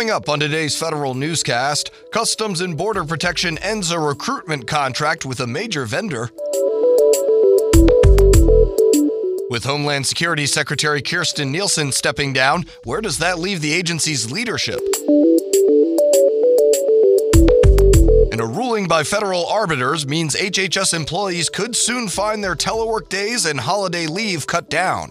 Coming up on today's federal newscast, Customs and Border Protection ends a recruitment contract with a major vendor. With Homeland Security Secretary Kirstjen Nielsen stepping down, where does that leave the agency's leadership? And a ruling by federal arbiters means HHS employees could soon find their telework days and holiday leave cut down.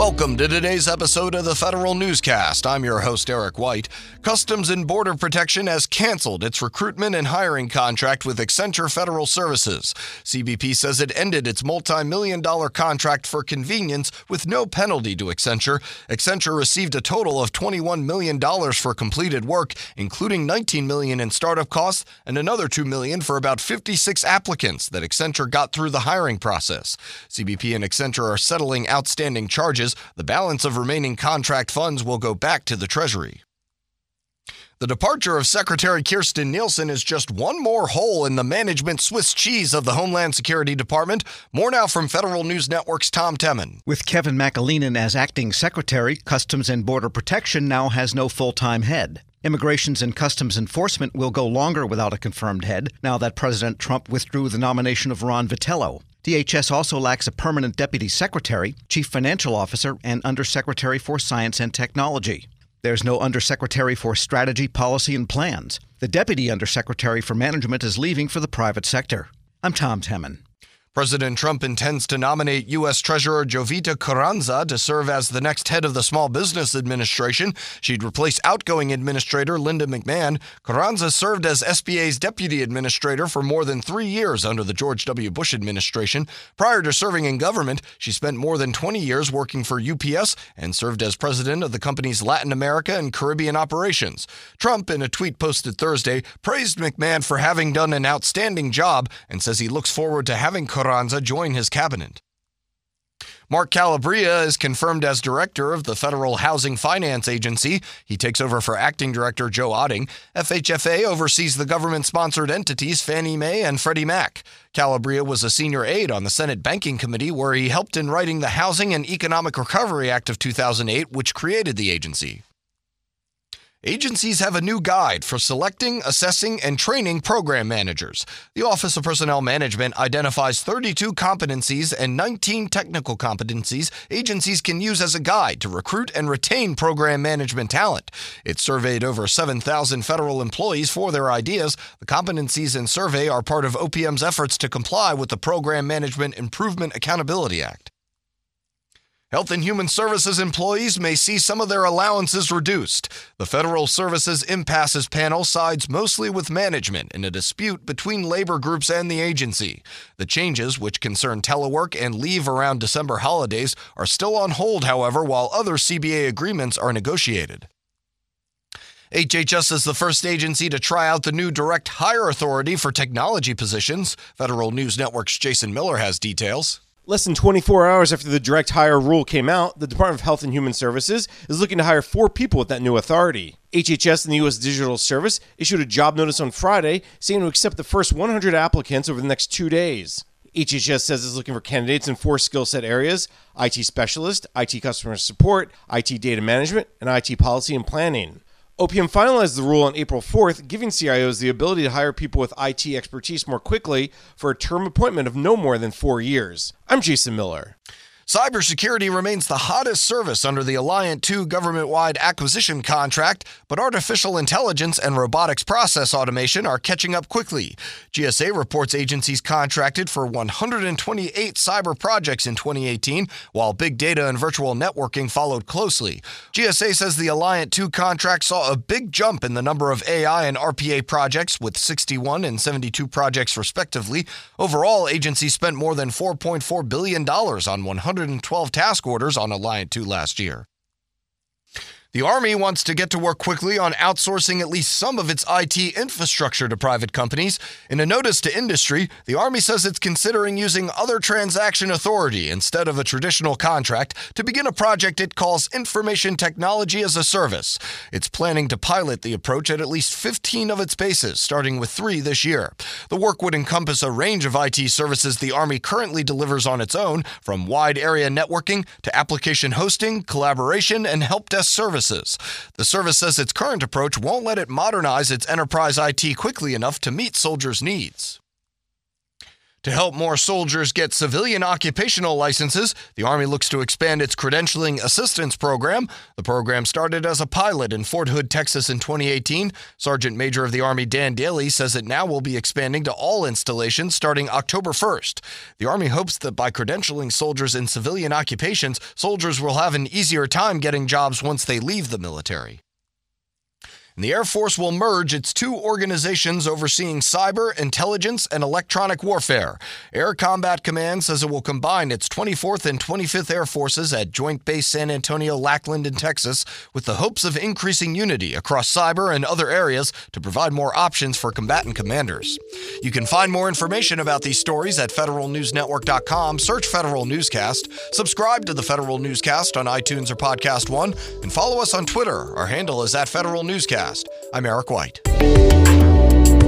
Welcome to today's episode of the Federal Newscast. I'm your host, Eric White. Customs and Border Protection has canceled its recruitment and hiring contract with Accenture Federal Services. CBP says it ended its multi million dollar contract for convenience with no penalty to Accenture. Accenture received a total of $21 million for completed work, including 19 million in startup costs and another 2 million for about 56 applicants that Accenture got through the hiring process. CBP and Accenture are settling outstanding charges the balance of remaining contract funds will go back to the Treasury. The departure of Secretary Kirstjen Nielsen is just one more hole in the management Swiss cheese of the Homeland Security Department. More now from Federal News Network's Tom Temin. With Kevin McAleenan as acting secretary, Customs and Border Protection now has no full time head. Immigrations and Customs Enforcement will go longer without a confirmed head now that President Trump withdrew the nomination of Ron Vitiello. DHS also lacks a permanent deputy secretary, chief financial officer, and undersecretary for science and technology. There's no undersecretary for strategy, policy, and plans. The deputy undersecretary for management is leaving for the private sector. I'm Tom Temin. President Trump intends to nominate U.S. Treasurer Jovita Carranza to serve as the next head of the Small Business Administration. She'd replace outgoing Administrator Linda McMahon. Carranza served as SBA's Deputy Administrator for more than three years under the George W. Bush administration. Prior to serving in government, she spent more than 20 years working for UPS and served as president of the company's Latin America and Caribbean operations. Trump, in a tweet posted Thursday, praised McMahon for having done an outstanding job and says he looks forward to having Carranza join his cabinet. Mark Calabria is confirmed as director of the Federal Housing Finance Agency. He takes over for acting director Joe Otting. FHFA oversees the government sponsored entities Fannie Mae and Freddie Mac. Calabria was a senior aide on the Senate Banking Committee, where he helped in writing the Housing and Economic Recovery Act of 2008, which created the agency. Agencies have a new guide for selecting, assessing, and training program managers. The Office of Personnel Management identifies 32 competencies and 19 technical competencies agencies can use as a guide to recruit and retain program management talent. It surveyed over 7,000 federal employees for their ideas. The competencies in survey are part of OPM's efforts to comply with the Program Management Improvement Accountability Act. Health and Human Services employees may see some of their allowances reduced. The Federal Services Impasses Panel sides mostly with management in a dispute between labor groups and the agency. The changes, which concern telework and leave around December holidays, are still on hold, however, while other CBA agreements are negotiated. HHS is the first agency to try out the new direct hire authority for technology positions. Federal News Network's Jason Miller has details. Less than 24 hours after the direct hire rule came out, the Department of Health and Human Services is looking to hire four people with that new authority. HHS and the U.S. Digital Service issued a job notice on Friday saying to accept the first 100 applicants over the next two days. HHS says it's looking for candidates in four skill set areas IT specialist, IT customer support, IT data management, and IT policy and planning. OPM finalized the rule on April 4th, giving CIOs the ability to hire people with IT expertise more quickly for a term appointment of no more than four years. I'm Jason Miller. Cybersecurity remains the hottest service under the Alliant 2 government wide acquisition contract, but artificial intelligence and robotics process automation are catching up quickly. GSA reports agencies contracted for 128 cyber projects in 2018, while big data and virtual networking followed closely. GSA says the Alliant 2 contract saw a big jump in the number of AI and RPA projects, with 61 and 72 projects respectively. Overall, agencies spent more than $4.4 billion on 100 112 task orders on Alliant 2 last year. The Army wants to get to work quickly on outsourcing at least some of its IT infrastructure to private companies. In a notice to industry, the Army says it's considering using other transaction authority instead of a traditional contract to begin a project it calls Information Technology as a Service. It's planning to pilot the approach at at least 15 of its bases, starting with three this year. The work would encompass a range of IT services the Army currently delivers on its own, from wide area networking to application hosting, collaboration, and help desk services services. The service says its current approach won't let it modernize its enterprise IT quickly enough to meet soldiers' needs. To help more soldiers get civilian occupational licenses, the Army looks to expand its credentialing assistance program. The program started as a pilot in Fort Hood, Texas in 2018. Sergeant Major of the Army Dan Dailey says it now will be expanding to all installations starting October 1st. The Army hopes that by credentialing soldiers in civilian occupations, soldiers will have an easier time getting jobs once they leave the military. And the Air Force will merge its two organizations overseeing cyber, intelligence, and electronic warfare. Air Combat Command says it will combine its 24th and 25th Air Forces at Joint Base San Antonio Lackland in Texas with the hopes of increasing unity across cyber and other areas to provide more options for combatant commanders. You can find more information about these stories at federalnewsnetwork.com. Search Federal Newscast, subscribe to the Federal Newscast on iTunes or Podcast One, and follow us on Twitter. Our handle is at Federal Newscast podcast. I'm Eric White.